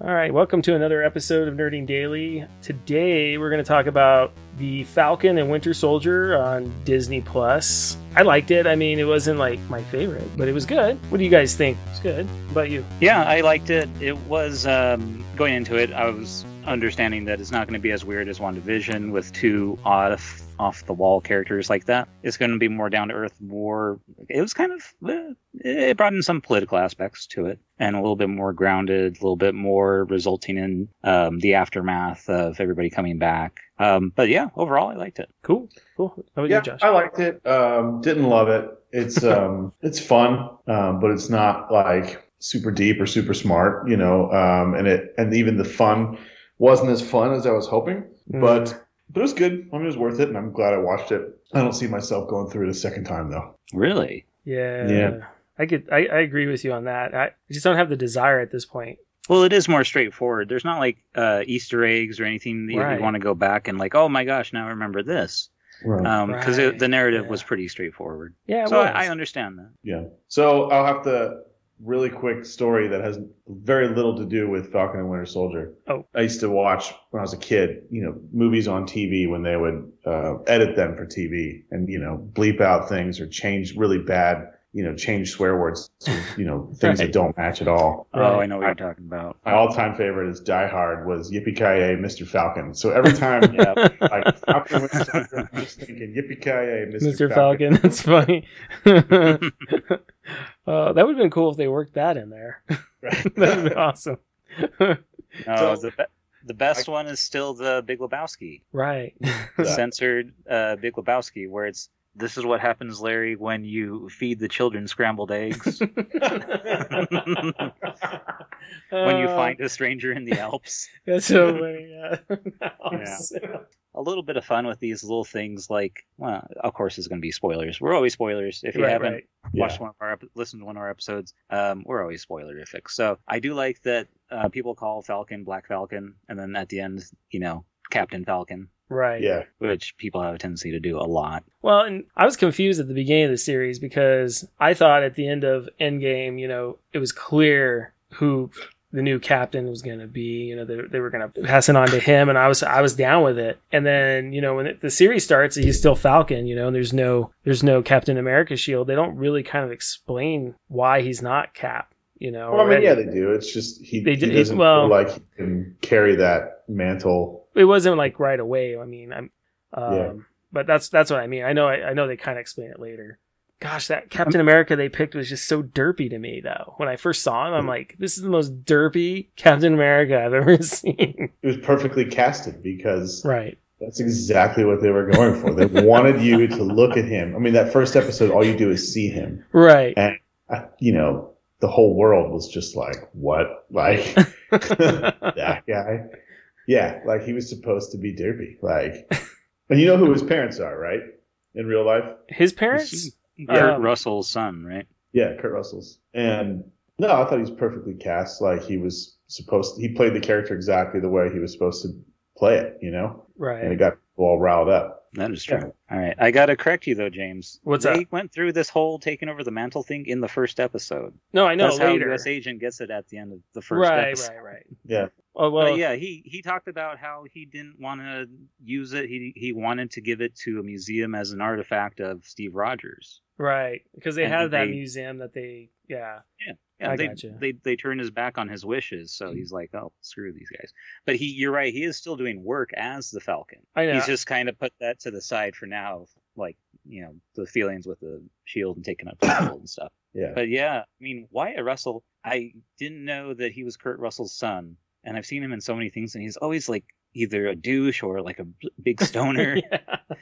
All right, welcome to another episode of Nerding Daily. Today we're going to talk about the Falcon and Winter Soldier on Disney Plus. I liked it. I mean, it wasn't like my favorite, but it was good. What do you guys think? It's good. About you? Yeah, I liked it. It was um, going into it. I was understanding that it's not going to be as weird as WandaVision with two off off the wall characters like that. It's going to be more down to earth. More. It was kind of. eh, It brought in some political aspects to it, and a little bit more grounded. A little bit more resulting in um, the aftermath of everybody coming back. Um, but yeah, overall, I liked it. Cool. Cool. How about yeah, you, Josh? I liked it. Um, didn't love it. It's um, it's fun, um, but it's not like super deep or super smart, you know. Um, and it and even the fun wasn't as fun as I was hoping, Mm. but but it was good. I mean, it was worth it, and I'm glad I watched it. I don't see myself going through it a second time though. Really? yeah. Yeah. I could. I, I agree with you on that. I just don't have the desire at this point. Well, it is more straightforward. There's not like uh, Easter eggs or anything that you- Right. you want to go back and like, oh my gosh, now I remember this. Right. Because Right, the narrative yeah. was pretty straightforward. Yeah, it so was. I, I understand that. Yeah. So I'll have to really quick story that has very little to do with Falcon and Winter Soldier. Oh. I used to watch when I was a kid, you know, movies on TV when they would uh, edit them for TV and you know bleep out things or change really bad, you know, change swear words to you know things Right. that don't match at all. Oh, Right. I know what you're talking about. My all-time favorite is Die Hard was Yippee Ki Mr. Falcon. So every time Yeah. like Falcon and Winter Soldier, I'm just thinking Yippee Ki Mr. Mr. Falcon. That's funny. uh, that would have been cool if they worked that in there. that would have been awesome. No, So- the be- the best one is still the Big Lebowski, right. the censored uh, Big Lebowski, where it's this is what happens, Larry, when you feed the children scrambled eggs. when you Uh, find a stranger in the Alps. That's so funny. Yeah. A little bit of fun with these little things, like, well, of course, it's going to be spoilers. We're always spoilers. If you Right, haven't right. watched Yeah. one of our listened to one of our episodes, um, we're always spoilerific. So I do like that uh, people call Falcon Black Falcon, and then at the end, you know, Captain Falcon, Right. yeah. which people have a tendency to do a lot. Well, and I was confused at the beginning of the series because I thought at the end of Endgame, you know, it was clear who the new captain was going to be. You know, they, they were going to pass it on to him, and I was I was down with it. And then you know when it, the series starts, he's still Falcon. You know, and there's no there's no Captain America shield. They don't really kind of explain why he's not Cap. You know, Well, I mean, already. yeah, they do. It's just he, They he did- doesn't well- feel like he can carry that mantle. It wasn't like right away. I mean, I'm, um, Yeah. but that's that's what I mean. I know I, I know they kind of explain it later. Gosh, that Captain America they picked was just so derpy to me though. When I first saw him, I'm like, this is the most derpy Captain America I've ever seen. It was perfectly casted because right. that's exactly what they were going for. They wanted you to look at him. I mean, that first episode, all you do is see him, Right. and uh, you know the whole world was just like, "What? Like that guy?" Yeah, like he was supposed to be derpy. Like, and you know who his parents are, right? In real life, His parents? Kurt Um, Russell's son, right? Yeah, Kurt Russell's. And no, I thought he was perfectly cast. Like he was supposed to, he played the character exactly the way he was supposed to play it, you know? Right? And it got all riled up. That is true. All right, I got to correct you though, James. What's they that? went through this whole taking over the mantle thing in the first episode. No, I know That's later. how U.S. Agent gets it at the end of the first right, episode. right, right. Yeah. Oh well, but yeah, he he talked about how he didn't want to use it. He he wanted to give it to a museum as an artifact of Steve Rogers. right, because they And have that they- museum that they, yeah, Yeah, I they, gotcha. they they turned his back on his wishes, so hmm. he's like, oh, screw these guys. But he, you're right, he is still doing work as the Falcon. I know. He's just kind of put that to the side for now, like you know the feelings with the shield and taking up the shield and stuff. Yeah. But yeah, I mean Wyatt Russell, I didn't know that he was Kurt Russell's son, and I've seen him in so many things, and he's always like either a douche or like a b- big stoner. yeah.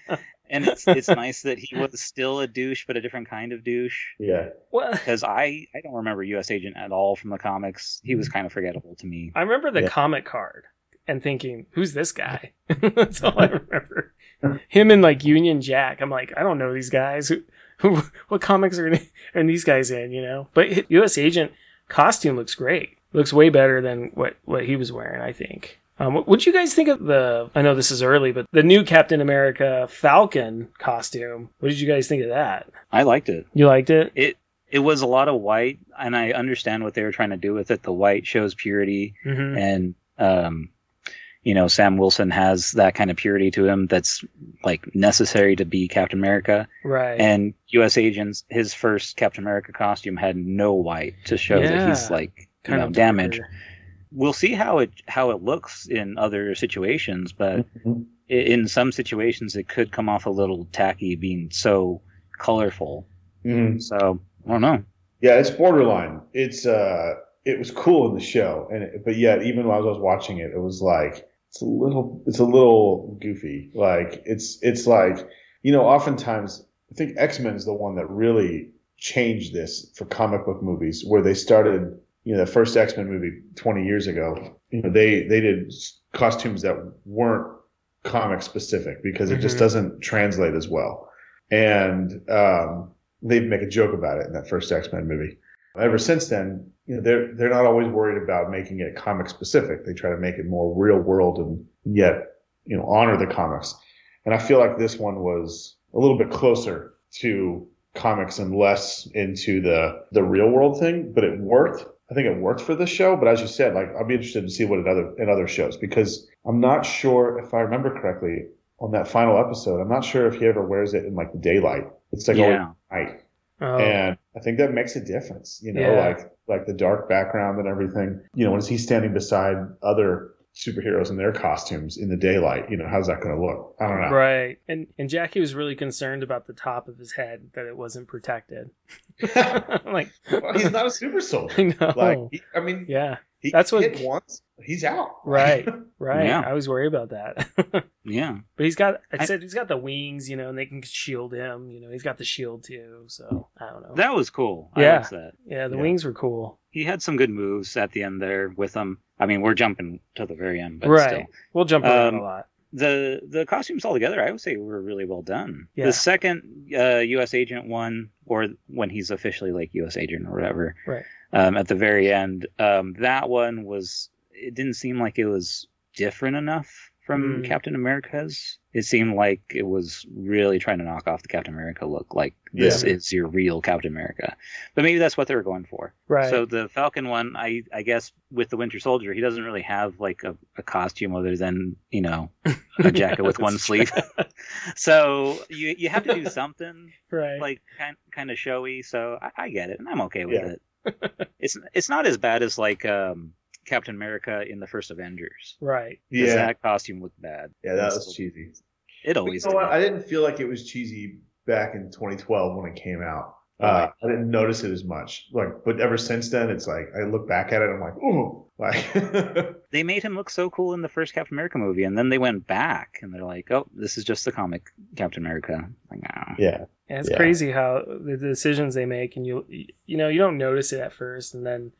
And it's it's nice that he was still a douche, but a different kind of douche. Yeah. Well, Because I I don't remember U.S. Agent at all from the comics. He was mm-hmm. kind of forgettable to me. I remember the Yeah. comic card and thinking, "Who's this guy?" That's all I remember. Him and like Union Jack. I'm like, I don't know these guys. Who, who what comics are, are these guys in? You know. But U.S. Agent costume looks great. Looks way better than what what he was wearing. I think. Um, what would you guys think of the? I know this is early, but the new Captain America Falcon costume. What did you guys think of that? I liked it. You liked it? It it was a lot of white, and I understand what they were trying to do with it. The white shows purity, Mhm. and um, you know, Sam Wilson has that kind of purity to him that's like necessary to be Captain America. Right. And U.S. agents, his first Captain America costume had no white to show that he's Yeah. like you kind know of damaged. We'll see how it how it looks in other situations, but Mhm. in some situations it could come off a little tacky, being so colorful. Mhm. So I don't know. Yeah, it's borderline. It's uh, it was cool in the show, and it, but yet even while I was watching it, it was like it's a little, it's a little goofy. Like it's it's like you know, oftentimes I think X Men is the one that really changed this for comic book movies, where they started. You know, the first X Men movie 20 years ago. You know, they they did costumes that weren't comic specific because it just Mhm. doesn't translate as well. And um, they make a joke about it in that first X Men movie. Ever since then, you know, they're they're not always worried about making it comic specific. They try to make it more real world and yet, you know, honor the comics. And I feel like this one was a little bit closer to comics and less into the the real world thing, but it worked. I think it worked for this show, but as you said, like I'll be interested to see what it other in other shows because I'm not sure if I remember correctly on that final episode. I'm not sure if he ever wears it in like the daylight. It's like Yeah. always night, Oh, and I think that makes a difference. You know, Yeah. like like the dark background and everything. You know, when he's standing beside other superheroes in their costumes in the daylight, you know, how's that going to look? I don't know. right. And and Jackie was really concerned about the top of his head that it wasn't protected. I'm like, Well, he's not a super soldier. I know. Like, he, I mean, yeah. he That's what- hit once, he's out. Right. Right. Yeah. I was worried about that. Yeah. But he's got, I I- said he's got the wings, you know, and they can shield him. You know, he's got the shield too. So I don't know. That was cool. Yeah. liked that. yeah, the Yeah. wings were cool. He had some good moves at the end there with him. I mean, we're jumping to the very end, but right. still. We'll jump around Um, a lot. the the costumes altogether, I would say were really well done. Yeah. The second uh, U.S. agent one, or when he's officially like U.S. agent or whatever, Right. um, at the very end, um, that one was. It didn't seem like it was different enough from Mm. Captain America's. It seemed like it was really trying to knock off the Captain America look. Like this Yeah. is your real Captain America, but maybe that's what they were going for. Right. So the Falcon one, I I guess with the Winter Soldier, he doesn't really have like a, a costume other than you know a jacket with one sleeve. so you you have to do something right. like kind kind of showy. So I, I get it, and I'm okay with Yeah. it. It's it's not as bad as like um, Captain America in the first Avengers. Right. Yeah. that costume looked bad. Yeah, that It's- was cheesy. It But always you know what? I didn't feel like it was cheesy back in 2012 when it came out. Uh, I didn't notice it as much. Like, but ever since then, it's like I look back at it, I'm like, ooh, like, They made him look so cool in the first Captain America movie, and then they went back and they're like, "Oh, this is just the comic Captain America." Like, oh. yeah, Yeah, it's Yeah. crazy how the decisions they make, and you you know you don't notice it at first, and then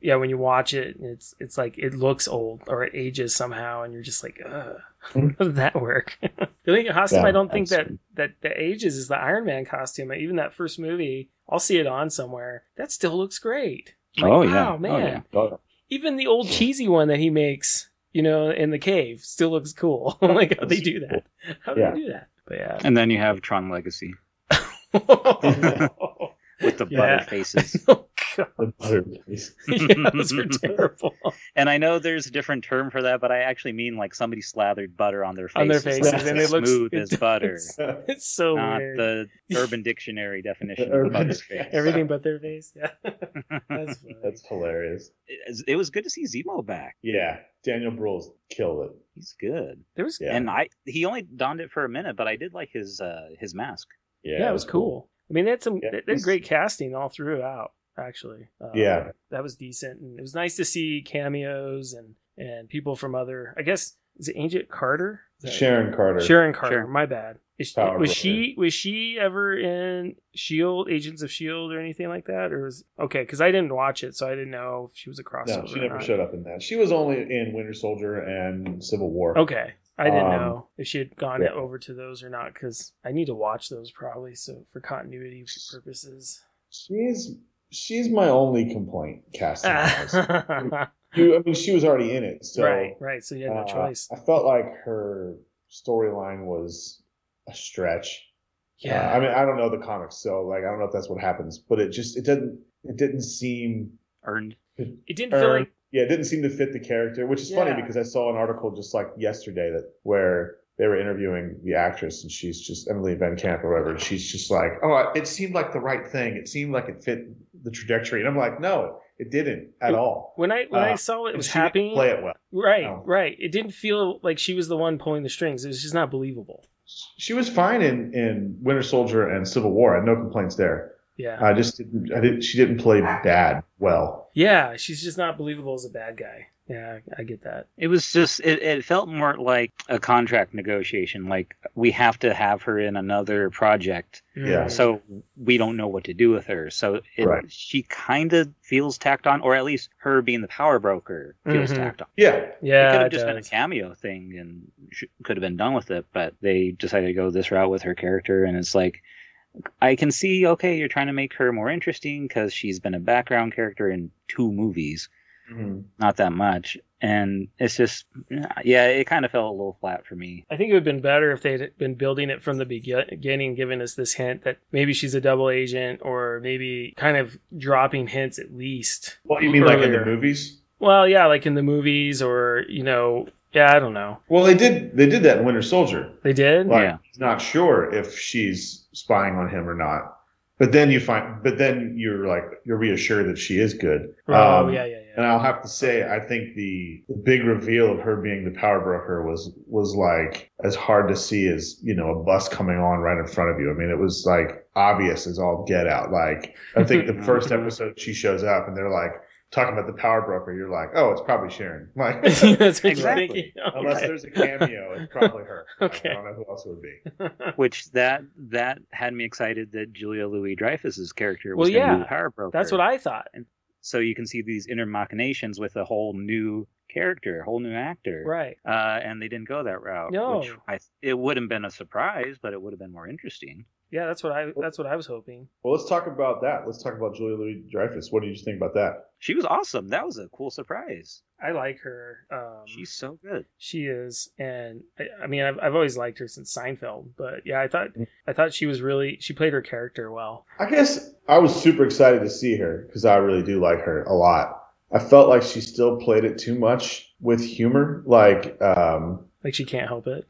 yeah, when you watch it, it's it's like it looks old or it ages somehow, and you're just like, Ugh, how did that work? the only costume Yeah, I don't think that that's- that that ages is the Iron Man costume. Even that first movie, I'll see it on somewhere. That still looks great. Like, Oh, wow, yeah. Oh, man. yeah. Even the old cheesy one that he makes, you know, in the cave, still looks cool. I'm like, how they do that? How do Yeah. they do that? But yeah. And then you have Tron Legacy Oh, with the butter faces. God. the butter face. Yeah, those are terrible. And I know there's a different term for that, but I actually mean like somebody slathered butter on their faces. On their like faces, it's and it looks smooth it as butter. does. It's so Not weird. the Urban Dictionary definition Urban of butter's face. Everything but their face. Yeah. That's. That's hilarious. It- it was good to see Zemo back. Yeah, Daniel Bruhl's killed it. He's good. there was Yeah. And I he only donned it for a minute, but I did like his uh his mask. Yeah, yeah, it was cool. I mean, they had some Yeah, they had great casting all throughout. Actually, Uh, Yeah. that was decent, and it was nice to see cameos and and people from other. I guess is it Agent Carter? Is that- Sharon Carter. Sharon Carter. Sure. My bad. Is was she was she ever in Shield, Agents of Shield, or anything like that? Or was okay? Because I didn't watch it, so I didn't know if she was a crossover. No, she or never not. showed up in that. She was only in Winter Soldier and Civil War. Okay, I didn't Um, know if she had gone yeah. over to those or not because I need to watch those probably. So for continuity purposes. She's she's my only complaint casting wise. I mean, she was already in it, so right. right. So you had no uh, choice. I felt like her storyline was a stretch. Yeah. Uh, I mean, I don't know the comics, so like, I don't know if that's what happens, but it just it didn't it didn't seem Earned. it didn't feel like yeah, it didn't seem to fit the character, which is funny because I saw an article just like yesterday that where they were interviewing the actress and she's just Emily Van Camp or whatever, and she's just like, oh, it seemed like the right thing. It seemed like it fit the trajectory, and I'm like, no, it didn't at all. when I when I Uh, saw it was happening. Play it well. Right, No. right. It didn't feel like she was the one pulling the strings. It was just not believable. She was fine in in Winter Soldier and Civil War. I had no complaints there. Yeah. I just didn't. I didn't. She didn't play bad well. yeah, she's just not believable as a bad guy. Yeah, I get that. It was just it, it felt more like a contract negotiation. Like we have to have her in another project, Yeah. So we don't know what to do with her. So it, Right. she kind of feels tacked on, or at least her being the power broker feels Mhm. tacked on. Yeah, Yeah. it could have just been a cameo thing and sh- could have been done with it, but they decided to go this route with her character, and it's like. I can see, okay, you're trying to make her more interesting because she's been a background character in two movies, Mhm. not that much. And it's just, yeah, it kind of fell a little flat for me. I think it would have been better if they'd been building it from the beginning, giving us this hint that maybe she's a double agent, or maybe kind of dropping hints at least. What you mean, like in the movies? Well, yeah, like in the movies, or you know, yeah, I don't know. Well, they did. They did that in Winter Soldier. They did. Like, Yeah. he's not sure if she's spying on him or not. But then you find, but then you're like, you're reassured that she is good. Oh, Um, yeah, yeah, And. I'll have to say, I think the, the big reveal of her being the power broker was was like as hard to see as you know a bus coming on right in front of you. I mean, it was like obvious as all get out. Like I think the first episode she shows up and they're like talking about the power broker. You're like, oh, it's probably Sharon. Like That's what you're Exactly. thinking. unless there's a cameo, it's probably her. Okay. I don't know who else it would be. Which that that had me excited that Julia Louis Dreyfus's character Well, was going to yeah. be the power broker. That's what I thought. So you can see these inner machinations with a whole new character, a whole new actor. Right. Uh, and they didn't go that route. No. Which I it wouldn't have been a surprise, but it would have been more interesting. Yeah, that's what I. That's what I was hoping. Well, let's talk about that. Let's talk about Julia Louis Dreyfus. What did you think about that? She was awesome. That was a cool surprise. I like her. Um, She's so good. she is, and I, I mean, I've, I've always liked her since Seinfeld. But yeah, I thought I thought she was really she played her character well. I guess I was super excited to see her because I really do like her a lot. I felt like she still played it too much with humor. Like, um, Like she can't help it.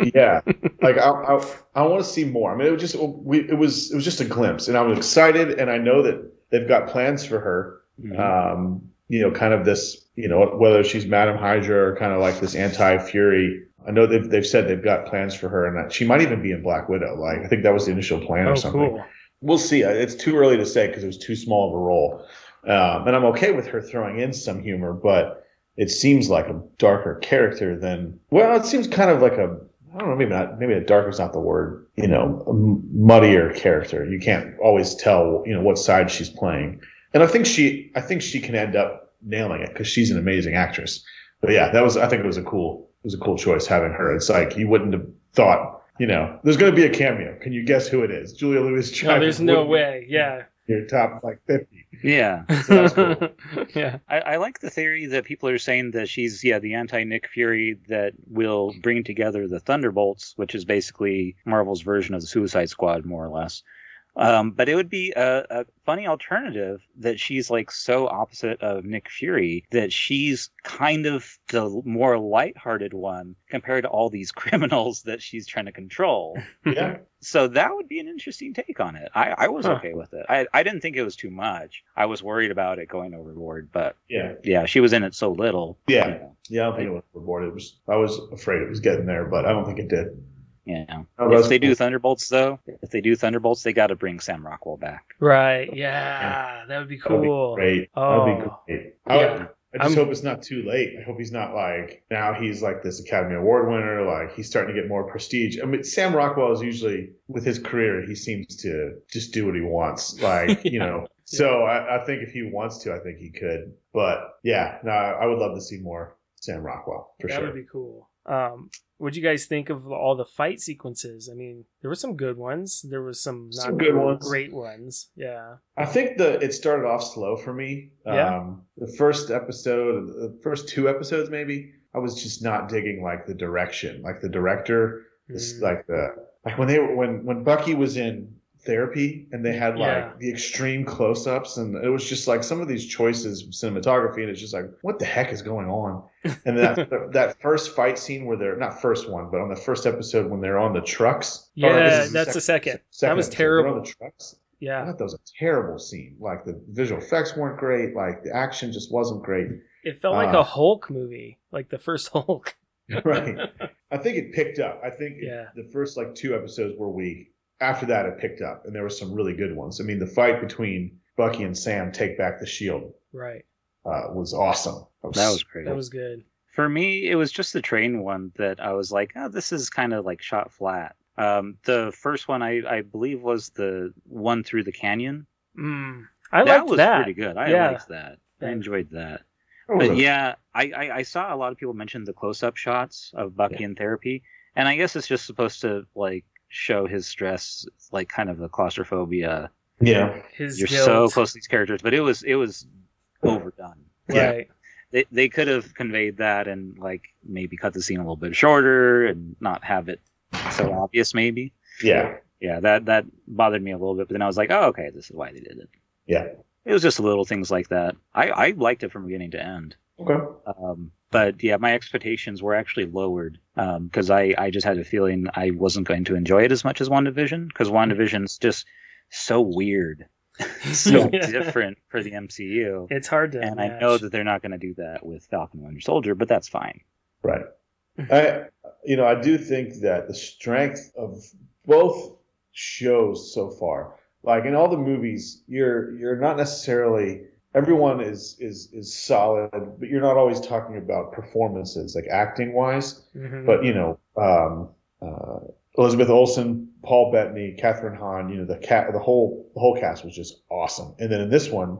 yeah, like I, I, I want to see more. I mean, it was just we, it was it was just a glimpse, and I was excited, and I know that they've got plans for her. Mhm. Um, you know, kind of this, you know, whether she's Madam Hydra or kind of like this anti-Fury. I know they've they've said they've got plans for her, and that she might even be in Black Widow. Like, I think that was the initial plan oh, or something. cool. We'll see. It's too early to say because it was too small of a role. Um, and I'm okay with her throwing in some humor, but it seems like a darker character than. Well, it seems kind of like a. I don't know. Maybe not. Maybe a darker is not the word. You know, muddier character. You can't always tell. You know what side she's playing. And I think she. I think she can end up nailing it because she's an amazing actress. But yeah, that was. I think it was a cool. It was a cool choice having her. It's like you wouldn't have thought. You know, there's going to be a cameo. Can you guess who it is? Julia Louis. No, there's no way. Yeah. Your top like 50. Yeah. So that's cool. yeah. I, I like the theory that people are saying that she's yeah the anti Nick Fury that will bring together the Thunderbolts, which is basically Marvel's version of the Suicide Squad, more or less. Um, but it would be a, a funny alternative that she's like so opposite of Nick Fury that she's kind of the more lighthearted one compared to all these criminals that she's trying to control. Yeah. So that would be an interesting take on it. I, I was Huh. okay with it. I, I didn't think it was too much. I was worried about it going overboard, but Yeah. yeah, she was in it so little. Yeah. you know. Yeah. I don't think it was overboard. It was, I was afraid it was getting there, but I don't think it did. Yeah. Oh, if that's they do. Thunderbolts, though, if they do Thunderbolts, they got to bring Sam Rockwell back. Right. Yeah. That would be That would cool. be great. Oh. That would be oh. great. I, Yeah. I just I'm- hope it's not too late. I hope he's not like, now he's like this Academy Award winner. Like he's starting to get more prestige. I mean, Sam Rockwell is usually, with his career, he seems to just do what he wants. Like, you Yeah. know, so I, I think if he wants to, I think he could. But yeah, no, I would love to see more Sam Rockwell for that sure. That would be cool. Um, what do you guys think of all the fight sequences? I mean, there were some good ones. There was some not Some good ones. great ones. Yeah. I think the it started off slow for me. Yeah. Um, the first episode, the first two episodes, maybe I was just not digging like the direction, like the director, this, Mm. like the like when they were when when Bucky was in therapy and they had like Yeah. the extreme close-ups and it was just like some of these choices of cinematography and it's just like what the heck is going on and that that first fight scene where they're not first one but on the first episode when they're on the trucks Yeah, is that's the second. second That was episode, they're on terrible. the trucks I Yeah, thought that was a terrible scene like the visual effects weren't great like the action just wasn't great it felt like Uh, a Hulk movie, like the first Hulk. right I think it picked up. I think it- the first like two episodes were weak. After that, it picked up, and there were some really good ones. I mean, the fight between Bucky and Sam take back the shield right. uh, was awesome. That was great. That was good. For me, it was just the train one that I was like, oh, this is kind of like shot flat. Um, the first one I, I believe was the one through the canyon. Mm. I that liked was that. pretty good. I Yeah. liked that. I enjoyed that. That But a- yeah, I, I, I saw a lot of people mention the close-up shots of Bucky Yeah. in therapy, and I guess it's just supposed to like show his stress, like kind of the claustrophobia. yeah, His You're guilt. so close to these characters, but it was it was overdone. Yeah. Right. They they could have conveyed that and like maybe cut the scene a little bit shorter and not have it so obvious. Maybe yeah, yeah, that that bothered me a little bit. But then I was like, oh okay, this is why they did it. yeah. It was just little things like that. I I liked it from beginning to end. Okay. Um, but yeah, my expectations were actually lowered um, because I, I just had a feeling I wasn't going to enjoy it as much as WandaVision because WandaVision's just so weird, so Yeah. different for the MCU. It's hard to. And I know that they're not going to do that with Falcon and Winter Soldier, but that's fine. Right. I, you know, I do think that the strength of both shows so far, like in all the movies, you're you're not necessarily everyone is is is solid, but you're not always talking about performances, like acting wise. Mhm. But you know, um, uh, Elizabeth Olsen, Paul Bettany, Kathryn Hahn, you know, the cat, the whole the whole cast was just awesome. And then in this one,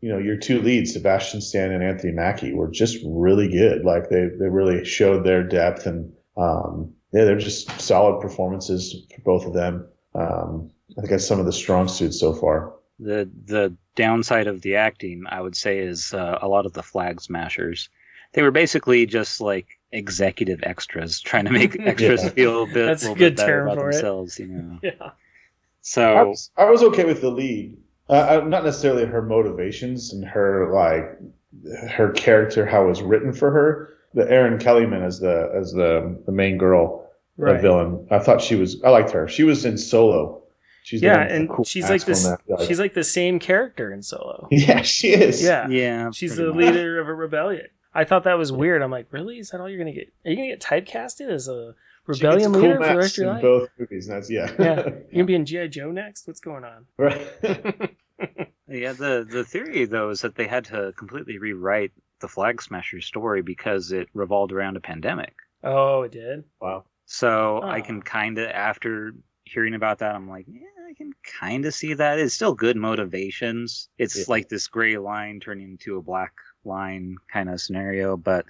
you know, your two leads, Sebastian Stan and Anthony Mackie, were just really good. Like they they really showed their depth and um, yeah, they're just solid performances for both of them. Um, I think that's some of the strong suits so far. The the downside of the acting, I would say, is uh, a lot of the flag smashers. They were basically just like executive extras trying to make extras Yeah. feel a bit, That's a little good bit better term about for it. themselves, you know. Yeah. I So was, I was okay with the lead. Uh, uh, not necessarily her motivations and her like her character, how it was written for her. The Erin Kellyman as the as the the main girl, the villain. I thought she was. I liked her. She was in Solo. She's Yeah, and cool she's like this. in that. Yeah. She's like the same character in Solo. yeah, she is. Yeah. yeah, She's the much. leader of a rebellion. I thought that was weird. I'm like, really? Is that all you're gonna get? Are you gonna get typecasted as a She gets rebellion cool leader for the rest of your in life? both movies. That's yeah. Yeah. You gonna be in GI Joe next? What's going on? right. Yeah, the the theory though is that they had to completely rewrite the Flag Smasher story because it revolved around a pandemic. Oh, it did. wow. So I Oh. can kind of, after hearing about that, I'm like, yeah, I can kind of see that. It's still good motivations. It's Yeah. like this gray line turning into a black line kind of scenario. But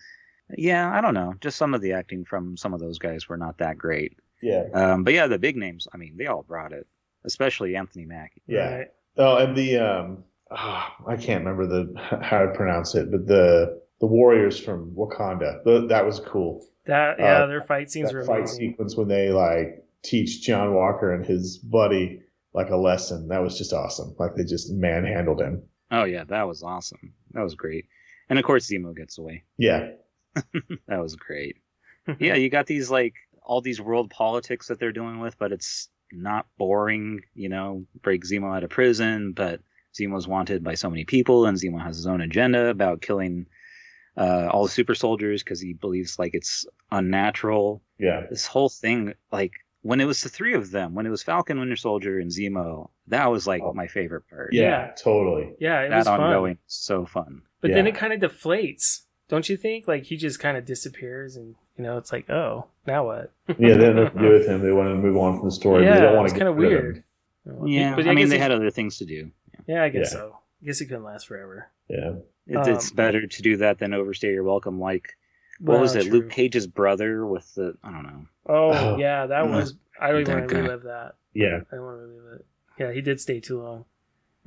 yeah, I don't know. Just some of the acting from some of those guys were not that great. Yeah. Um, but yeah, the big names, I mean, they all brought it, especially Anthony Mackie. Yeah. Right. Oh, and the um, ah, I can't remember the how to pronounce it, but the the warriors from Wakanda. The, that was cool. That yeah, Uh, their fight scenes that were fight amazing. sequence when they like teach John Walker and his buddy like a lesson. That was just awesome. Like they just manhandled him. Oh yeah, that was awesome. That was great. And of course, Zemo gets away. Yeah. That was great. yeah, you got these like all these world politics that they're dealing with, but it's not boring. You know, break Zemo out of prison, but Zemo's wanted by so many people, and Zemo has his own agenda about killing uh, all the super soldiers because he believes like it's unnatural. Yeah. This whole thing, like when it was the three of them, when it was Falcon, Winter Soldier, and Zemo, that was like Oh. my favorite part. Yeah. Yeah. Totally. Yeah, it that was fun. ongoing, so fun. But then it kind of deflates, don't you think? Like he just kind of disappears, and you know, it's like, oh, now what? Yeah. They had nothing to do with him. They wanted to move on from the story. but they yeah, don't want it's to kind of weird. Yeah, But I mean they it- had other things to do. Yeah, I guess Yeah. so. I guess it couldn't last forever. Yeah. It's Um, better to do that than overstay your welcome. Like what Well, was it, true. Luke Cage's brother with the I don't know. Oh, Oh. yeah, that was. I don't even want to relive that. Yeah. I don't want to relive it. Yeah, he did stay too long.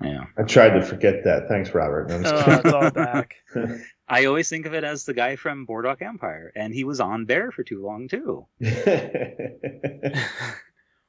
Yeah, I tried to forget that. Thanks, Robert. No, I'm Oh, it's all back. I always think of it as the guy from Boardwalk Empire, and he was on Bear for too long too.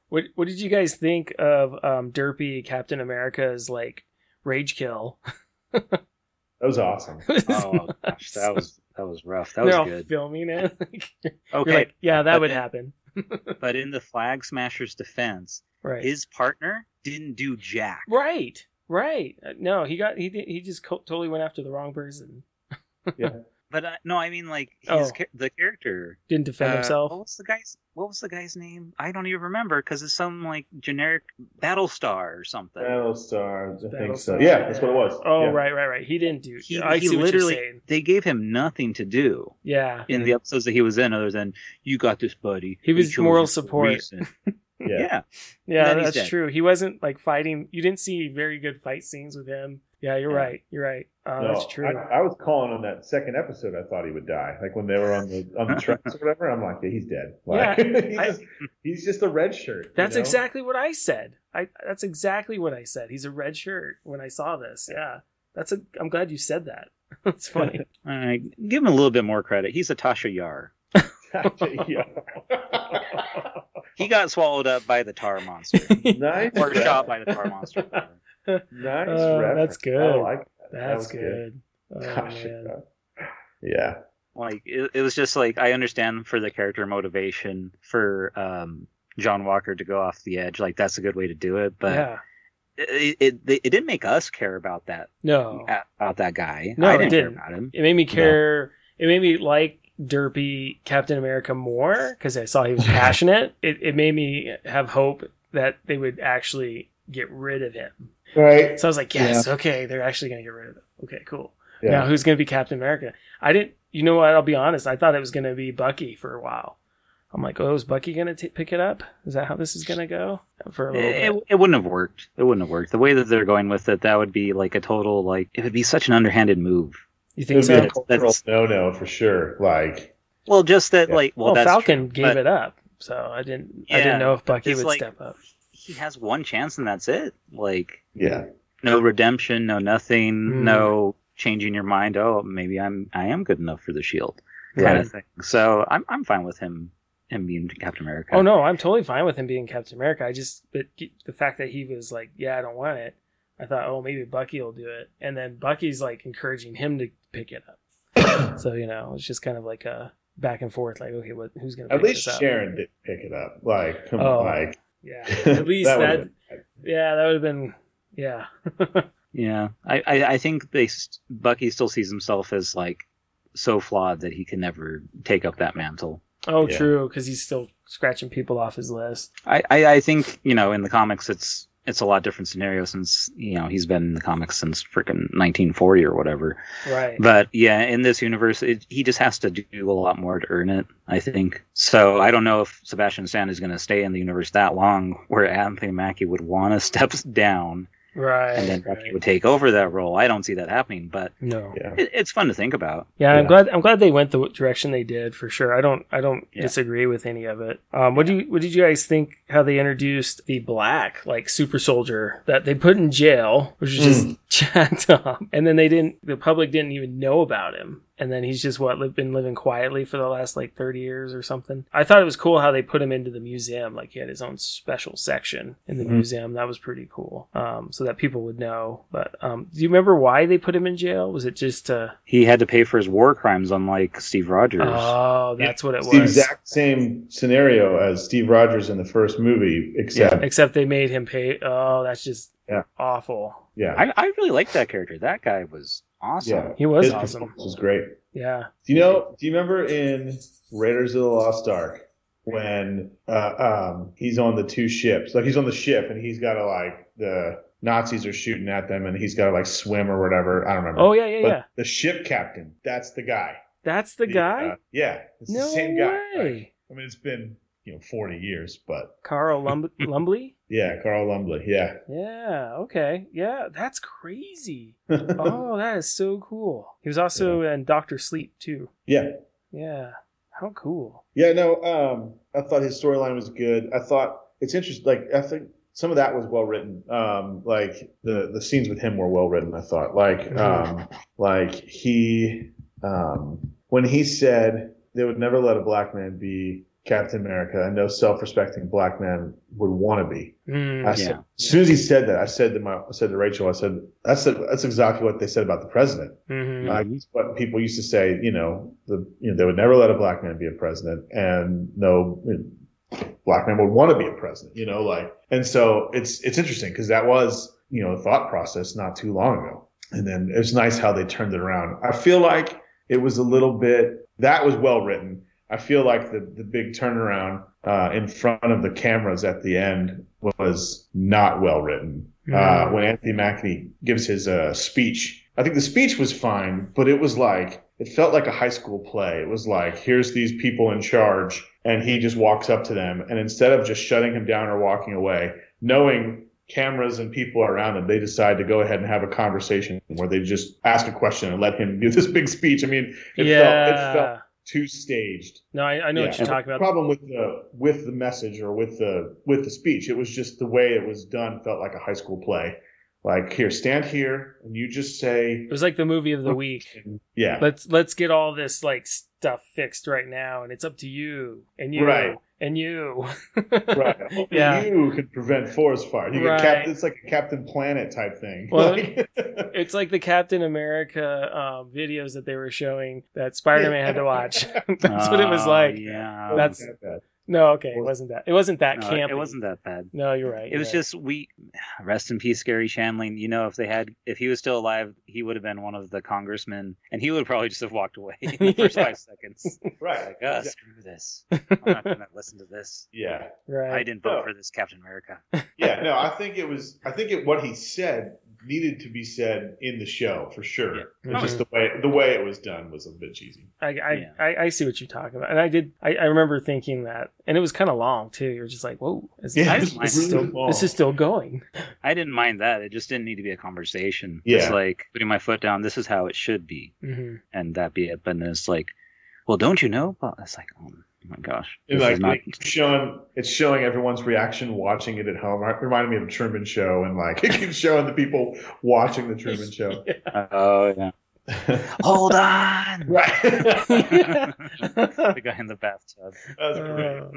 What What did you guys think of um, Derpy Captain America's like rage kill? That was awesome. Oh gosh, that was that was rough. That They're was all good. filming it. You're Okay, like, yeah, that but would then- happen. but in the Flag Smasher's defense, Right. his partner didn't do jack. right. Right. Uh, No, he got he did, he just co- totally went after the wrong person. But uh, no, I mean like his Oh. cha- the character. Didn't defend uh, himself. What was the guy's What was the guy's name? I don't even remember because it's some like generic Battlestar or something. Battlestar, I think so. Battlestar. Yeah, that's what it was. Oh, yeah. right, right, right. He didn't do. He, I he see what literally you're saying. they gave him nothing to do Yeah. in the episodes that he was in other than you got this buddy. He was chose moral you for a support. Yeah. yeah. Yeah, that's dead. true. He wasn't like fighting. You didn't see very good fight scenes with him. Yeah, you're Yeah. right. You're right. Uh, No, that's true. I, I was calling on that second episode. I thought he would die, like when they were on the on the tracks or whatever. I'm like, yeah, he's dead. Like, he's, I- just, he's just a red shirt. you That's know? exactly what I said. I that's exactly what I said. He's a red shirt when I saw this. Yeah. That's a I'm glad you said that. That's funny. All right, give him a little bit more credit. He's a Tasha Yar. yeah. He got swallowed up by the tar monster, nice. or shot by the tar monster. Nice. Oh, reference. that's good. I like that. That That's was good. Oh, Gosh, man. yeah. Like it, it was just like I understand for the character motivation for um, John Walker to go off the edge. Like that's a good way to do it, but yeah. it, it it didn't make us care about that No. about that guy. No, I it didn't, didn't. care about him. It made me care. It made me like Derpy Captain America more because I saw he was passionate. It, it made me have hope that they would actually get rid of him. Right. So I was like, yes, okay, they're actually going to get rid of him. Okay, cool. Yeah. Now who's going to be Captain America? I didn't. You know what? I'll be honest. I thought it was going to be Bucky for a while. I'm like, oh, is Bucky going to pick it up? Is that how this is going to go for a little It, bit? it wouldn't have worked. It wouldn't have worked. The way that they're going with it, that would be like a total like it would be such an underhanded move. You think so? That's- cultural no-no for sure. Like, Well, just that Yeah. like well, Well, that's Falcon true, gave but it up, so I didn't. I didn't know if Bucky would like- step up. He has one chance and that's it. Like yeah. no redemption, no nothing, Hmm. no changing your mind. Oh, maybe I'm I am good enough for the shield kind Right. of thing. So I'm I'm fine with him him being Captain America. Oh no, I'm totally fine with him being Captain America. I just but the fact that he was like, "Yeah, I don't want it." I thought, "Oh, maybe Bucky will do it," and then Bucky's like encouraging him to pick it up. so you know, it's just kind of like a back and forth. Like, okay, what? Who's gonna? At pick least this up? Sharon did pick it up. Like, come Oh. on, like. Yeah, at least that. would've been- yeah, that would have been. Yeah. Yeah, I, I, I think they Bucky still sees himself as like so flawed that he can never take up that mantle. oh, Yeah. true, because he's still scratching people off his list. I, I, I think you know in the comics it's it's a lot different scenario since you know he's been in the comics since freaking 1940 or whatever. Right. But yeah, in this universe, it, he just has to do a lot more to earn it. I think so. I don't know if Sebastian Stan is going to stay in the universe that long, where Anthony Mackie would want to step down right. and then Bucky right. would take over that role. I don't see that happening, but No. Yeah. it, it's fun to think about. Yeah, I'm glad. I'm glad they went the direction they did for sure. I don't. I don't Yeah. disagree with any of it. Um, what do you? What did you guys think? How they introduced the black like super soldier that they put in jail, which was just jacked up, and then they didn't. The public didn't even know about him, and then he's just what li- been living quietly for the last like 30 years or something. I thought it was cool how they put him into the museum. Like he had his own special section in the Mhm. museum. That was pretty cool. Um, so that people would know. But um, do you remember why they put him in jail? Was it just to? He had to pay for his war crimes, unlike Steve Rogers. Oh, that's what it was. the exact same scenario as Steve Rogers in the first movie, except Except they made him pay. Oh, that's just Yeah. awful. yeah, I, I really liked that character. That guy was awesome. yeah, He was His awesome. performance was great. Yeah. Do you know? Do you remember in Raiders of the Lost Ark when uh, um, he's on the two ships? Like he's on the ship and he's got to like the Nazis are shooting at them and he's got to like swim or whatever. I don't remember. Oh yeah, yeah, but yeah. the ship captain, that's the guy. That's the guy. uh, yeah, it's no the same guy. way. Like, I mean, it's been you know 40 years, but Carl Lum- Lumbly. Yeah, Carl Lumbly. Yeah. Yeah. Okay. Yeah. That's crazy. Oh, that is so cool. He was also in Doctor Sleep too. yeah. Yeah. How cool. Yeah, no, um, I thought his storyline was good. I thought it's interesting. Like, I think some of that was well written. Um, like the the scenes with him were well written. I thought, like, um, like he, um, when he said they would never let a black man be Captain America and no self-respecting black man would want to be. Mm. I said, Yeah. as soon as he said that, I said to my, I said to Rachel, I said, that's that's exactly what they said about the president. Mhm. Like it's what people used to say, you know, the you know they would never let a black man be a president, and no you know, black man would want to be a president, you know, like, and so it's it's interesting because that was you know a thought process not too long ago, and then it's nice how they turned it around. I feel like it was a little bit that was well written. I feel like the the big turnaround uh, in front of the cameras at the end was not well written uh, Mm. when Anthony Mackie gives his uh, speech. I think the speech was fine, but it was like it felt like a high school play. It was like here's these people in charge, and he just walks up to them, and instead of just shutting him down or walking away, knowing cameras and people around him, they decide to go ahead and have a conversation where they just ask a question and let him do this big speech. I mean, it yeah. felt it felt too staged. no, I, I know what you're talking about. problem with the with the message or with the with the speech, it was just the way it was done felt like a high school play. Like here, stand here, and you just say, It was like the movie of the week. yeah, Let's let's get all this like stuff fixed right now, and it's up to you and you Right. and you. right. Only Yeah. you could prevent forest fire. You Right. get Captain, it's like a Captain Planet type thing. Well, Like- It's like the Captain America um, videos that they were showing that Spider Man had to watch. That's what it was Oh, like. Yeah. That's- Not that bad. No, okay, it wasn't that. It wasn't that No, campy. it wasn't that bad. No, you're right. It was you're just we. Rest in peace, Garry Shandling. You know, if they had, if he was still alive, he would have been one of the congressmen, and he would probably just have walked away in the first Yeah. five seconds. Right. Like, ah, screw this. I'm not gonna listen to this. Yeah. right. I didn't vote No. for this Captain America. Yeah. No, I think it was. I think it what he said needed to be said in the show for sure. Yeah. It was just the way the way it was done was a bit cheesy. I I, Yeah. I, I see what you're talking about, and I did. I, I remember thinking that, and it was kind of long too. You're just like, whoa, is, Yeah, this, this is still long. this is still going. I didn't mind that. It just didn't need to be a conversation. Yeah. It's like putting my foot down. This is how it should be, hmm and that be it. But then it's like, well, don't you know? Well, it's like, oh my gosh, this like not. it's showing, it's showing everyone's reaction watching it at home. It reminded me of the Truman Show, and like it keeps showing the people watching the Truman Show. Oh yeah. Hold on. right. the guy in the bathtub. That's Uh.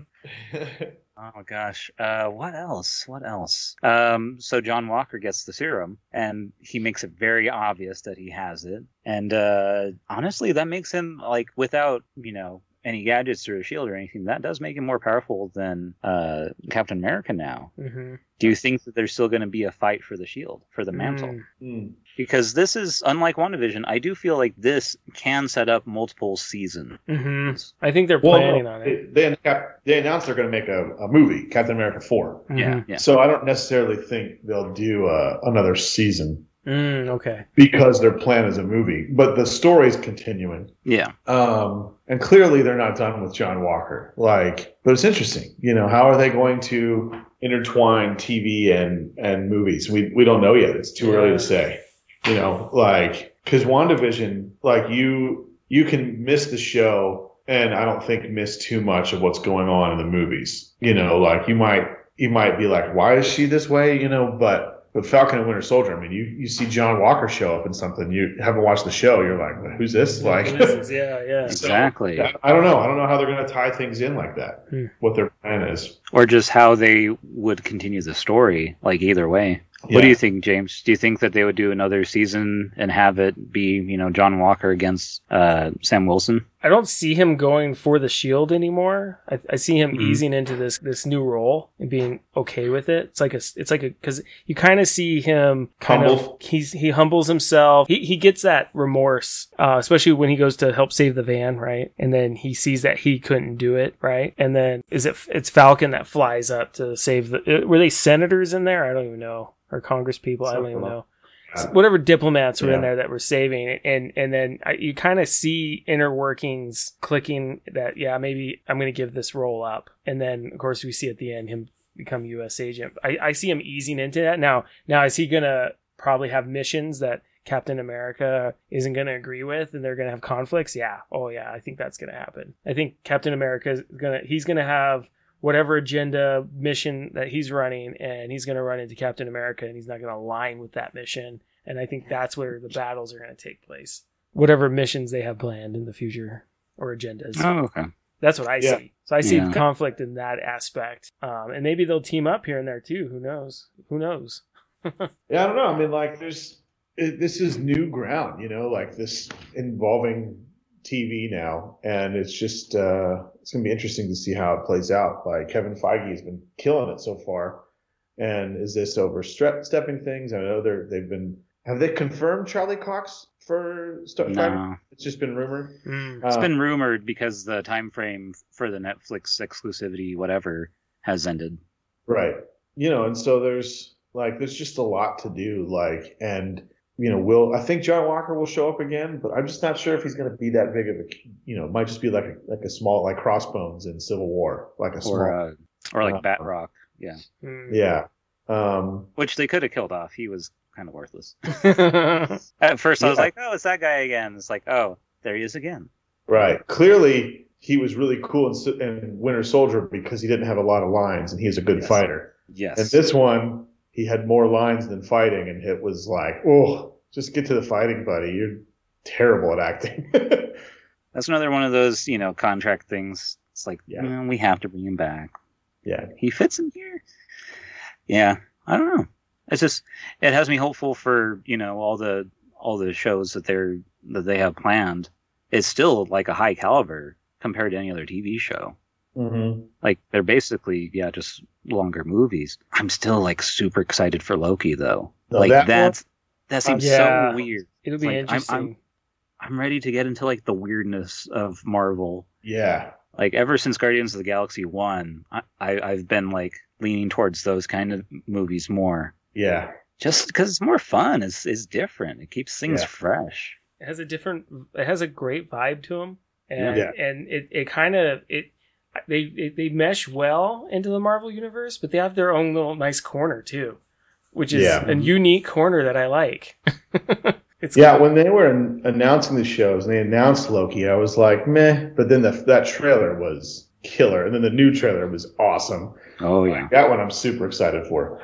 Oh my gosh. Uh, what else? What else? Um, so John Walker gets the serum, and he makes it very obvious that he has it. And uh, honestly, that makes him like without you know any gadgets or a shield or anything. That does make him more powerful than uh, Captain America now. hmm Do you think that there's still going to be a fight for the shield, for the mantle? Mm. Mm. Because this is unlike WandaVision. I do feel like this can set up multiple seasons. hmm I think they're planning no, on it. they, they, they announced they're going to make a, a movie, Captain America 4. Yeah, Mhm. yeah. So I don't necessarily think they'll do uh, another season Mm, okay. because their plan is a movie, but the story's continuing. Yeah. Um, and clearly they're not done with John Walker. Like, but it's interesting. You know, how are they going to intertwine TV and and movies? We we don't know yet. It's too early to say. You know, like because WandaVision, like you you can miss the show and I don't think miss too much of what's going on in the movies. You know, like you might you might be like, why is she this way? You know, but but Falcon and Winter Soldier, I mean, you, you see John Walker show up in something, you haven't watched the show, you're like, who's this? Like, is- yeah, yeah. Exactly. I I don't know. I don't know how they're going to tie things in like that. Hmm. What their plan is. or just how they would continue the story like either way what do you think james do you think that they would do another season and have it be you know john walker against uh, sam wilson I don't see him going for the shield anymore. I, I see him Mhm. easing into this this new role and being okay with it. It's like a it's like a because you kind of see him kind of Humble. he's he humbles himself. He he gets that remorse, uh, especially when he goes to help save the van, right? And then he sees that he couldn't do it, right? And then is it it's Falcon that flies up to save the uh, were they senators in there? I don't even know or Congress people. I don't even know. whatever diplomats were in there that were saving and and then I, you kind of see inner workings clicking that yeah maybe i'm going to give this role up. And then of course we see at the end him become us agent. I, I see him easing into that. Now now is he going to probably have missions that captain america isn't going to agree with and they're going to have conflicts? Yeah. Oh yeah i think that's going to happen. I think captain america is going to he's going to have whatever agenda mission that he's running and he's going to run into captain america and he's not going to align with that mission and i think that's where the battles are going to take place whatever missions they have planned in the future or agendas oh okay That's what I Yeah. see. So I see Yeah. conflict in that aspect, um, and maybe they'll team up here and there too. Who knows? Who knows? Yeah, I don't know. I mean, like, there's it, this is new ground, you know, like this involving TV now, and it's just uh, it's gonna be interesting to see how it plays out. Like Kevin Feige has been killing it so far, and is this overstepping things? I know they're they've been have they confirmed Charlie Cox for Starfighter? No, It's just been rumored. Mm. it's Uh, been rumored because the time frame for the Netflix exclusivity, whatever, has ended. Right. You know, and so there's like there's just a lot to do. Like, and you know, will I think John Walker will show up again, but I'm just not sure if he's going to be that big of a. You know, it might just be like a, like a small like Crossbones in Civil War, like a small. Or uh, or like Uh, Batroc, yeah. Mm. yeah. Um. Which they could have killed off. He was kind of worthless. At first, I was Yeah. like, "Oh, it's that guy again." It's like, "Oh, there he is again." Right. Clearly, he was really cool in, in Winter Soldier because he didn't have a lot of lines, and he's a good Yes. fighter. Yes. And this one, he had more lines than fighting, and it was like, oh, just get to the fighting, buddy. You're terrible at acting. That's another one of those, you know, contract things. It's like, Yeah. "Mm, we have to bring him back. yeah. He fits in here. Yeah, I don't know. It's just it has me hopeful for you know all the all the shows that they're that they have planned. It's still like a high caliber compared to any other TV show. Mm-hmm. Like they're basically yeah just longer movies. I'm still like super excited for Loki though. No, like that one- that's that seems Yeah. so weird. It'll be Like, I'm- interesting. I'm- I'm ready to get into like the weirdness of Marvel Yeah. like ever since Guardians of the Galaxy one, I, I I've been like leaning towards those kind of movies more, Yeah. just because it's more fun. It's it's different. It keeps things Yeah. fresh. it has a different it has a great vibe to them and Yeah. and it, it kind of it they they mesh well into the marvel universe but they have their own little nice corner too which is Yeah. a unique corner that i like it's Yeah. When they were announcing the shows and they announced Loki, I was like, meh. But then the, that trailer was killer. And then the new trailer was awesome. Oh yeah. That one I'm super excited for.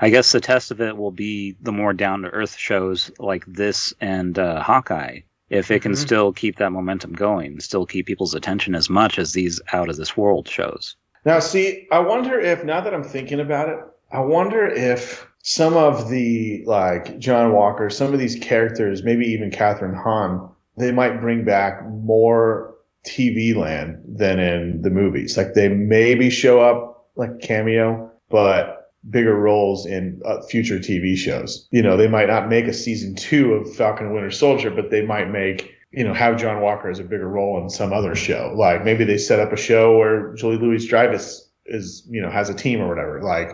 I guess the test of it will be the more down to earth shows like this and uh, Hawkeye. If it can Mhm. still keep that momentum going, still keep people's attention as much as these out of this world shows. Now, see, I wonder if, now that I'm thinking about it, I wonder if some of the, like, John Walker, some of these characters, maybe even Kathryn Hahn, they might bring back more TV land than in the movies. Like, they maybe show up, like, cameo, but bigger roles in uh, future TV shows. You know, they might not make a season two of Falcon and Winter Soldier, but they might make, you know, have John Walker as a bigger role in some other show. Like maybe they set up a show where Julia Louis-Dreyfus is, you know, has a team or whatever. Like,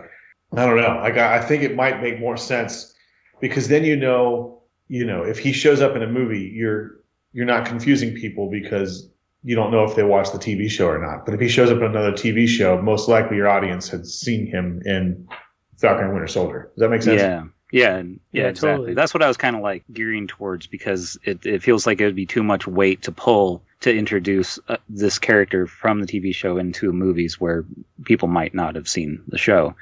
I don't know. Like, I, I think it might make more sense because then you know, you know, if he shows up in a movie, you're you're not confusing people because you don't know if they watch the TV show or not. But if he shows up in another TV show, most likely your audience had seen him in Falcon and Winter Soldier. Does that make sense? Yeah. Yeah, yeah, Yeah, exactly. totally. That's what I was kind of like gearing towards because it, it feels like it would be too much weight to pull to introduce uh, this character from the TV show into movies where people might not have seen the show,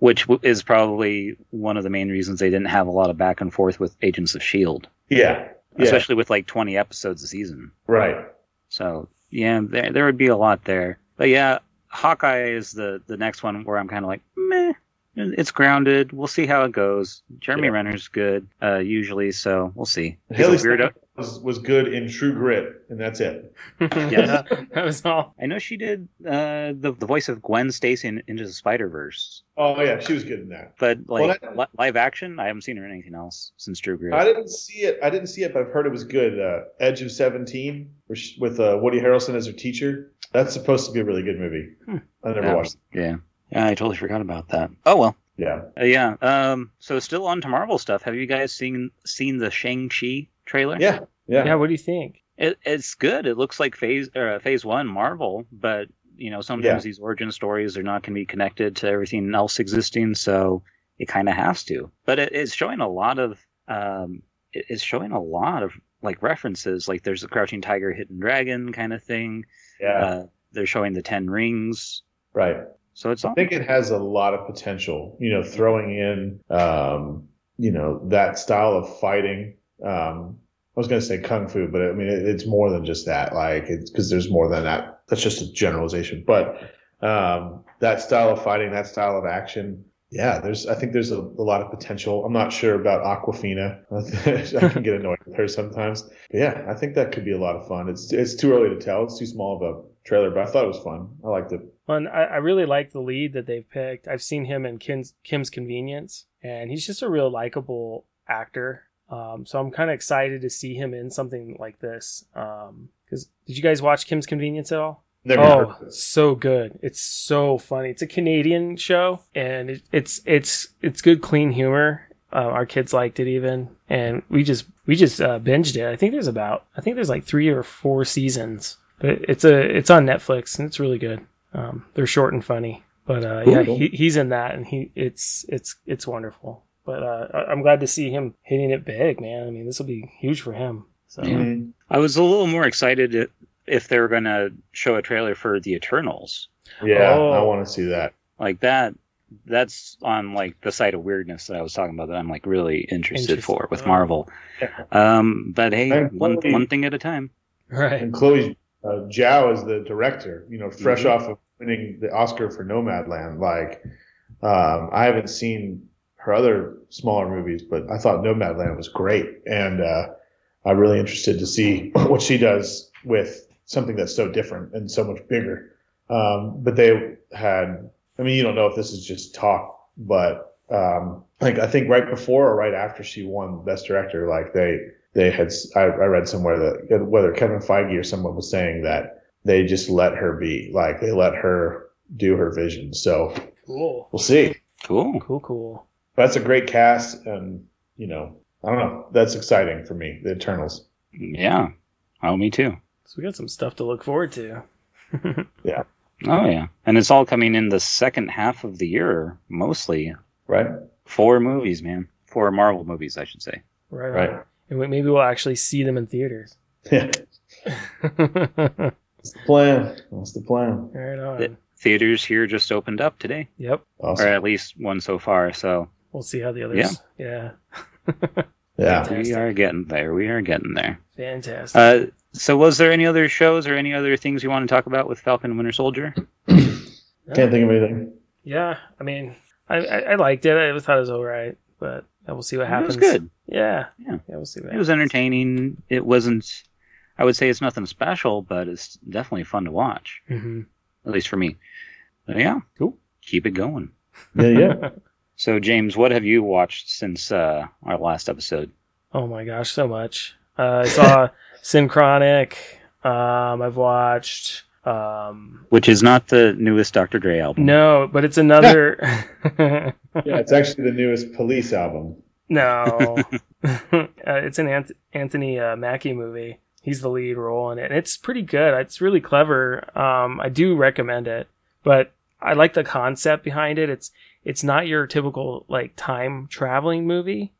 which w- is probably one of the main reasons they didn't have a lot of back and forth with Agents of Shield, Yeah. Yeah. especially with like 20 episodes a season. right. So yeah, there there would be a lot there. But yeah, Hawkeye is the the next one where I'm kind of like meh. It's grounded. We'll see how it goes. Jeremy Yeah. Renner's good, uh, usually, so we'll see. Hailee a weirdo. Was, was good in True Grit, and that's it. yeah that was all I know she did uh, the the voice of Gwen Stacy in Into the Spider Verse, Oh yeah, she was good in that. but Well, like I- li- live action, I haven't seen her in anything else since True Grit. I didn't see it. I didn't see it, but I've heard it was good. Uh, Edge of Seventeen, she- with uh, Woody Harrelson as her teacher. That's supposed to be a really good movie. Hmm. I never Yeah. watched. it. yeah, yeah, I totally forgot about that. Oh well. Yeah. Uh, yeah. Um. So still on to Marvel stuff. Have you guys seen seen the Shang Chi trailer? Yeah. Yeah. yeah what do you think It, it's good. It looks like phase uh, phase one Marvel, but you know sometimes Yeah. these origin stories are not going to be connected to everything else existing, so it kind of has to. But it, it's showing a lot of um, it- it's showing a lot of like references. Like there's a Crouching Tiger, Hidden Dragon kind of thing. Yeah. Uh, they're showing the Ten Rings, right. So it's. I think it has a lot of potential. You know, throwing in, um, you know, that style of fighting. Um, I was going to say kung fu, but I mean, it, it's more than just that. Like, it's because there's more than that that's just a generalization, but um, that style of fighting, that style of action, yeah, there's I think there's a, a lot of potential. I'm not sure about Awkwafina. I can get annoyed with her sometimes. But yeah, I think that could be a lot of fun. It's it's too early to tell. It's too small of a trailer, but I thought it was fun. I liked it. Well, I, I really like the lead that they've picked. I've seen him in Kim's, Kim's Convenience, and he's just a real likable actor. Um, so I'm kind of excited to see him in something like this. Because um, did you guys watch Kim's Convenience at all? Never oh, heard. so good! It's so funny. It's a Canadian show, and it, it's it's it's good, clean humor. Uh, our kids liked it even, and we just we just uh, binged it. I think there's about I think there's like three or four seasons, but it's a it's on Netflix and it's really good. Um, they're short and funny, but uh, yeah, he, he's in that, and he it's it's it's wonderful. But uh, I- I'm glad to see him hitting it big, man. I mean, this will be huge for him. So Yeah. Mhm. I was a little more excited if they were going to show a trailer for the Eternals. Yeah, Oh. I want to see that. Like that, that's on like the side of weirdness that I was talking about that I'm like really interested Interesting. for with Oh. Marvel. Um, but hey, And one Chloe- one thing at a time. right, And Chloe uh, Zhao is the director. You know, fresh Mhm. off of winning the Oscar for Nomadland. Like, um, I haven't seen her other smaller movies, but I thought Nomadland was great, and uh, I'm really interested to see what she does with something that's so different and so much bigger. Um, but they had, I mean, you don't know if this is just talk, but um, like I think right before or right after she won Best Director, like they they had I, I read somewhere that whether Kevin Feige or someone was saying that they just let her be, like they let her do her vision. So cool, we'll see. Cool. cool, cool. That's a great cast, and you know, I don't know. That's exciting for me. The Eternals. Yeah. Oh, me too. So we got some stuff to look forward to. Yeah. Oh yeah, and it's all coming in the second half of the year, mostly Right. four movies, man. Four Marvel movies, I should say. Right, Right. Right. And we- maybe we'll actually see them in theaters. Yeah. That's the plan. That's the plan. Right on. The theaters here just opened up today, Yep. or at least one so far. So We'll see how the others. Yeah. Yeah. we are getting there. We are getting there. Fantastic. Uh, so, was there any other shows or any other things you want to talk about with Falcon and Winter Soldier? Can't think of anything. yeah. I mean, I, I, I liked it. I thought it was all right, but we'll see what happens. It happens. was good. Yeah. Yeah. Yeah. We'll see what It was entertaining. It wasn't. I would say it's nothing special, but it's definitely fun to watch. hmm At least for me. But yeah, Cool. Keep it going. Yeah, yeah. So, James, what have you watched since uh, our last episode? Oh my gosh, so much. Uh, I saw Synchronic. Um, I've watched. Um, Which is not the newest Dr. Dre album. no, but it's another. yeah, it's actually the newest Police album. no, uh, it's an Ant- Anthony uh, Mackie movie. He's the lead role in it. And it's pretty good. It's really clever. Um, I do recommend it, but I like the concept behind it. It's it's not your typical like time traveling movie.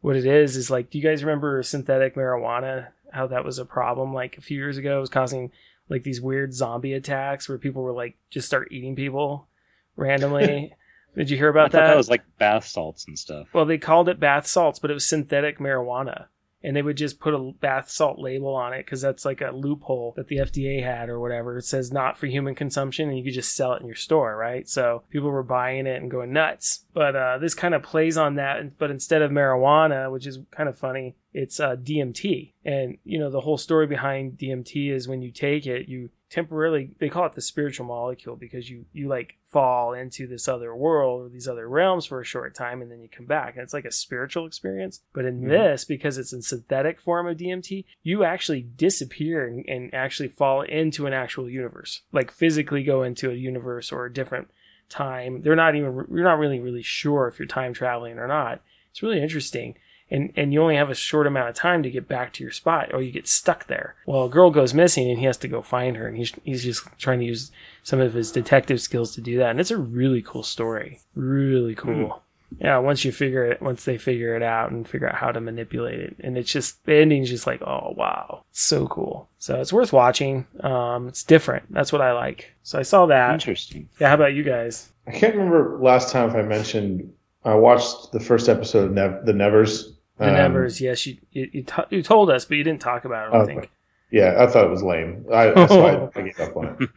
What it is is like, do you guys remember synthetic marijuana? How that was a problem like a few years ago. It was causing like these weird zombie attacks where people were like just start eating people randomly. Did you hear I about thought that was like bath salts and stuff. well, they called it bath salts, but it was synthetic marijuana. And they would just put a bath salt label on it because that's like a loophole that the FDA had or whatever. It says not for human consumption and you could just sell it in your store, right? So people were buying it and going nuts. But uh, this kind of plays on that. But instead of marijuana, which is kind of funny, it's uh, DMT. And, you know, the whole story behind DMT is when you take it, you temporarily they call it the spiritual molecule because you you like fall into this other world or these other realms for a short time and then you come back. And it's like a spiritual experience. But in Mhm. this because it's a synthetic form of dmt you actually disappear and, and actually fall into an actual universe. Like physically go into a universe or a different time. They're not even you're not really really sure if you're time traveling or not. It's really interesting and and you only have a short amount of time to get back to your spot or you get stuck there. Well a girl goes missing and he has to go find her and he's he's just trying to use some of his detective skills to do that and it's a really cool story. Really cool. Yeah once you figure it once they figure it out and figure out how to manipulate it and it's just the ending's just like oh wow. So cool. So it's worth watching. Um it's different. That's what i like. So i saw that. Interesting. yeah how about you guys? I can't remember last time if I mentioned I watched the first episode of Nev- The Nevers. The Um, nevers yes you you, you, t- you told us but you didn't talk about it i Okay. think Yeah, I thought it was lame. I, that's why I gave up on it.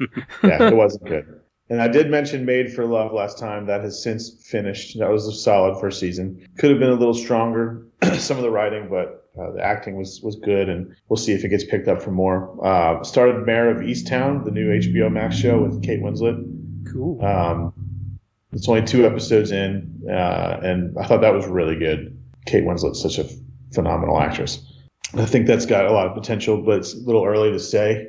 Yeah, it wasn't good. And I did mention Made for Love last time. That has since finished. That was a solid first season. Could have been a little stronger, some of the writing, but uh, the acting was was good, and we'll see if it gets picked up for more. Uh, started Mare of Easttown, the new HBO Max show with Kate Winslet. Cool. Um, it's only two episodes in, uh, and I thought that was really good. Kate Winslet's such a phenomenal actress. I think that's got a lot of potential, but it's a little early to say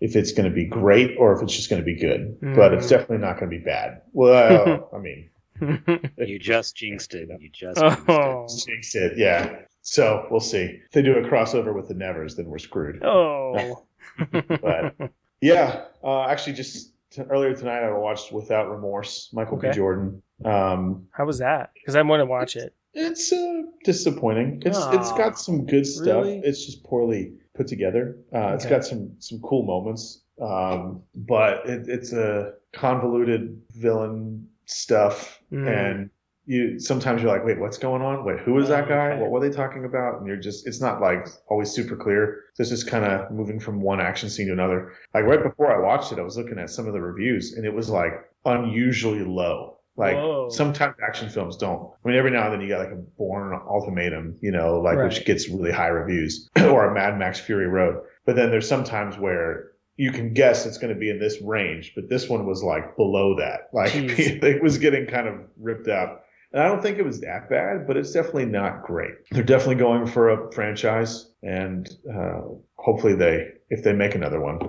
if it's going to be great or if it's just going to be good. But it's Mm. definitely not going to be bad. Well, I mean, You just jinxed it. You just jinxed it. oh. jinx it, yeah. So we'll see. If they do a crossover with the Nevers, then we're screwed. Oh. But yeah, uh, actually, just t- earlier tonight I watched Without Remorse, Michael Okay. B. Jordan. Um, How was that? Because I want to watch it. It's uh, disappointing. It's it's Aw, got some good stuff. really? It's just poorly put together. Uh, It's Okay. got some some cool moments, um, but it, it's a convoluted villain stuff, Mm. and you sometimes you're like, wait, what's going on? Wait, who is that guy? Okay. What were they talking about? And you're just it's not like always super clear. So it's just kind of moving from one action scene to another. Like right before I watched it, I was looking at some of the reviews, and it was like unusually low. Like Whoa. sometimes action films don't. I mean, every now and then you got like a Bourne Ultimatum, you know, like which gets really high reviews, or a Mad Max Fury Road. But then there's sometimes where you can guess it's going to be in this range, but this one was like below that. Like Jeez. it was getting kind of ripped up. And I don't think it was that bad, but it's definitely not great. They're definitely going for a franchise, and uh, hopefully they, if they make another one,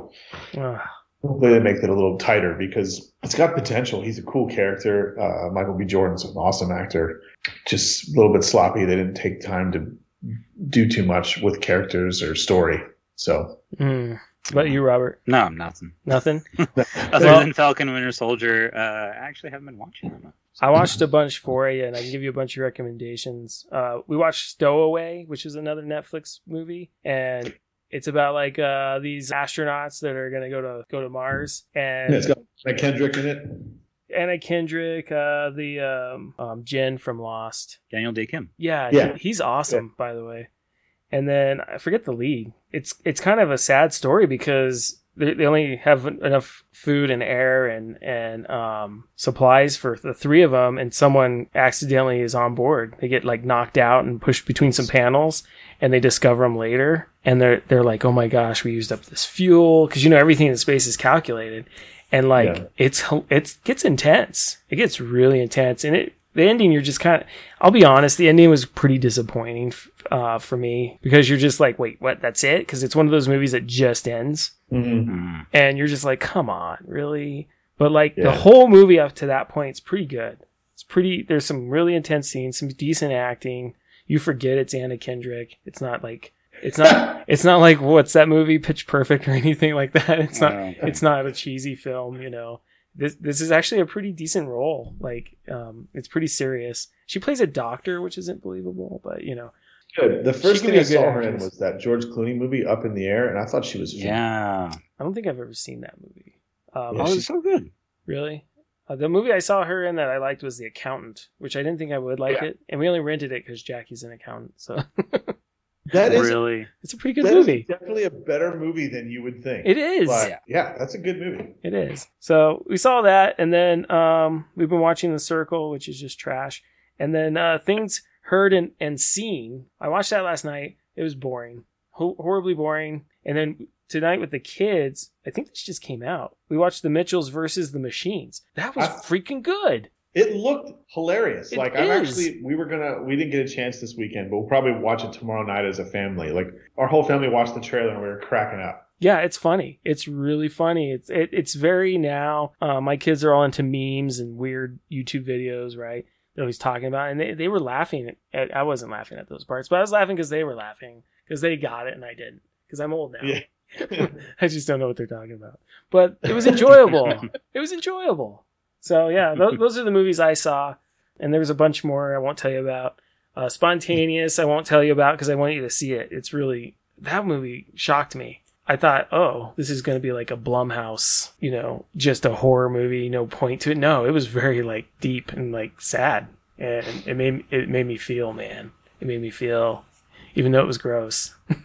Ugh. Hopefully they make it a little tighter because it's got potential. He's a cool character. Uh, Michael B. Jordan's an awesome actor. Just a little bit sloppy. They didn't take time to do too much with characters or story. So Mm. But you, Robert, No, I'm nothing. nothing. Other Well- than Falcon Winter Soldier, uh, I actually haven't been watching them. I watched a bunch for you, and I can give you a bunch of recommendations. Uh, we watched Stowaway, which is another Netflix movie, and it's about like uh, these astronauts that are gonna go to go to Mars, and yeah, it's got Anna Kendrick in it. Anna Kendrick, uh, the um, um, Jin from Lost. Daniel Dae Kim. Yeah, Yeah. he's awesome, by the way. And then I forget the lead. It's it's kind of a sad story because they, they only have enough food and air and and um, supplies for the three of them, and someone accidentally is on board. They get like knocked out and pushed between some panels, and they discover them later, and they're they're like, oh my gosh, we used up this fuel because you know everything in space is calculated, and like Yeah. it's it gets intense. It gets really intense, and it the ending you're just kind of I'll be honest, the ending was pretty disappointing uh, for me because you're just like, wait, what? That's it? Because it's one of those movies that just ends, Mhm. Mm. and you're just like, come on, really? But like the whole movie up to that point, it's pretty good. It's pretty. There's some really intense scenes, some decent acting. You forget it's Anna Kendrick. It's not like it's not it's not like what's that movie Pitch Perfect or anything like that. It's not it's not a cheesy film, you know. This this is actually a pretty decent role. Like um it's pretty serious. She plays a doctor, which isn't believable, but you know. Good. The first thing I I a good saw her in was that George Clooney movie, Up in the Air, and I thought she was Yeah. I don't think I've ever seen that movie. Um Yeah, oh, she- it's so good. really? Uh, the movie I saw her in that I liked was The Accountant, which I didn't think I would like Yeah. it, and we only rented it because Jackie's an accountant, so That is, really? it's a pretty good that is movie. definitely a better movie than you would think. It is. Like, yeah, that's a good movie. It is. So we saw that, and then um, we've been watching The Circle, which is just trash. And then uh, things heard and, and seen. I watched that last night. It was boring, Ho- horribly boring. And then tonight with the kids, I think this just came out. We watched The Mitchells versus the Machines. That was I- freaking good. It looked hilarious. It like I'm is. actually we were gonna we didn't get a chance this weekend, but we'll probably watch it tomorrow night as a family. Like our whole family watched the trailer and we were cracking up. Yeah, it's funny. It's really funny. It's it, it's very now. Uh, my kids are all into memes and weird YouTube videos, right? That always talking about, and they, they were laughing. At, I wasn't laughing at those parts, but I was laughing because they were laughing because they got it and I didn't because I'm old now. Yeah. I just don't know what they're talking about. But it was enjoyable. it was enjoyable. So yeah, th- those are the movies I saw, and there was a bunch more I won't tell you about. Uh, Spontaneous, I won't tell you about because I want you to see it. It's really that movie shocked me. I thought, oh, this is going to be like a Blumhouse, you know, just a horror movie, no point to it. No, it was very like deep and like sad, and it made it made me feel, man. It made me feel, even though it was gross.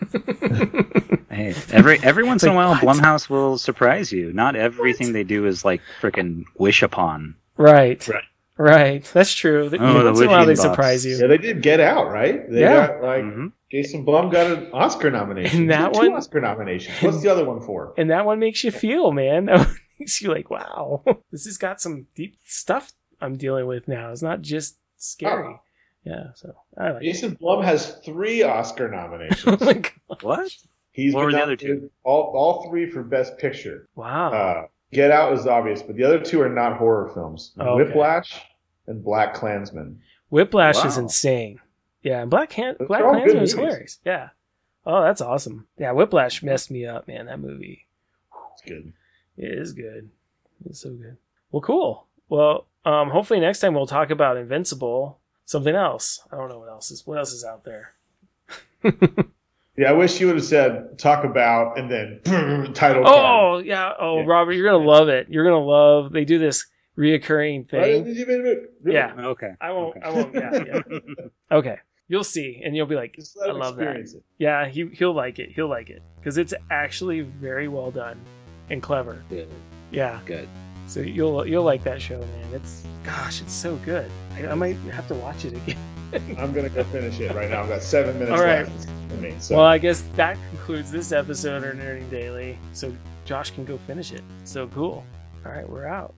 Hey, every every once in a while, what? Blumhouse will surprise you. Not everything they do is like freaking wish upon. right. Right. Right. That's true. Th- Oh, the once in a while they Box. surprise you. Yeah, they did Get Out, right? They Yeah. got like Mhm. Jason Blum got an Oscar nomination. And that Two one- Oscar nominations. What's the other one for? And that one makes you feel, man. That one makes you like, wow, this has got some deep stuff I'm dealing with now. It's not just scary. Oh. Yeah. So I like it. Jason Blum has three Oscar Oh nominations. my God. What? He's What been were the other two? All, all three for Best Picture. Wow. Uh, Get Out is obvious, but the other two are not horror films. Oh, okay. Whiplash and Black Klansman. Whiplash is insane. Yeah. And Black, Han- Those Black Klansman good was movies. hilarious. Yeah. Oh, that's awesome. Yeah. Whiplash messed me up, man. That movie. It's good. It is good. It's so good. Well, cool. Well, um, hopefully next time we'll talk about Invincible. Something else. I don't know what else is. What else is out there? Yeah, I wish you would have said talk about and then title oh, card. Oh yeah. Oh, Yeah. Robert, you're gonna love it. You're gonna love. They do this reoccurring thing. Really? Yeah. Okay. I won't. Okay. I won't. Yeah. yeah. Okay. You'll see, and you'll be like, I love that. it. yeah, he he'll like it. He'll like it because it's actually very well done and clever. Good. Yeah. Good. So you'll you'll like that show, man. It's gosh, it's so good. I, I might have to watch it again. I'm gonna go finish it right now. I've got seven minutes All right. left me. So Well, I guess that concludes this episode of Nerding Daily. So Josh can go finish it. So cool. All right, we're out.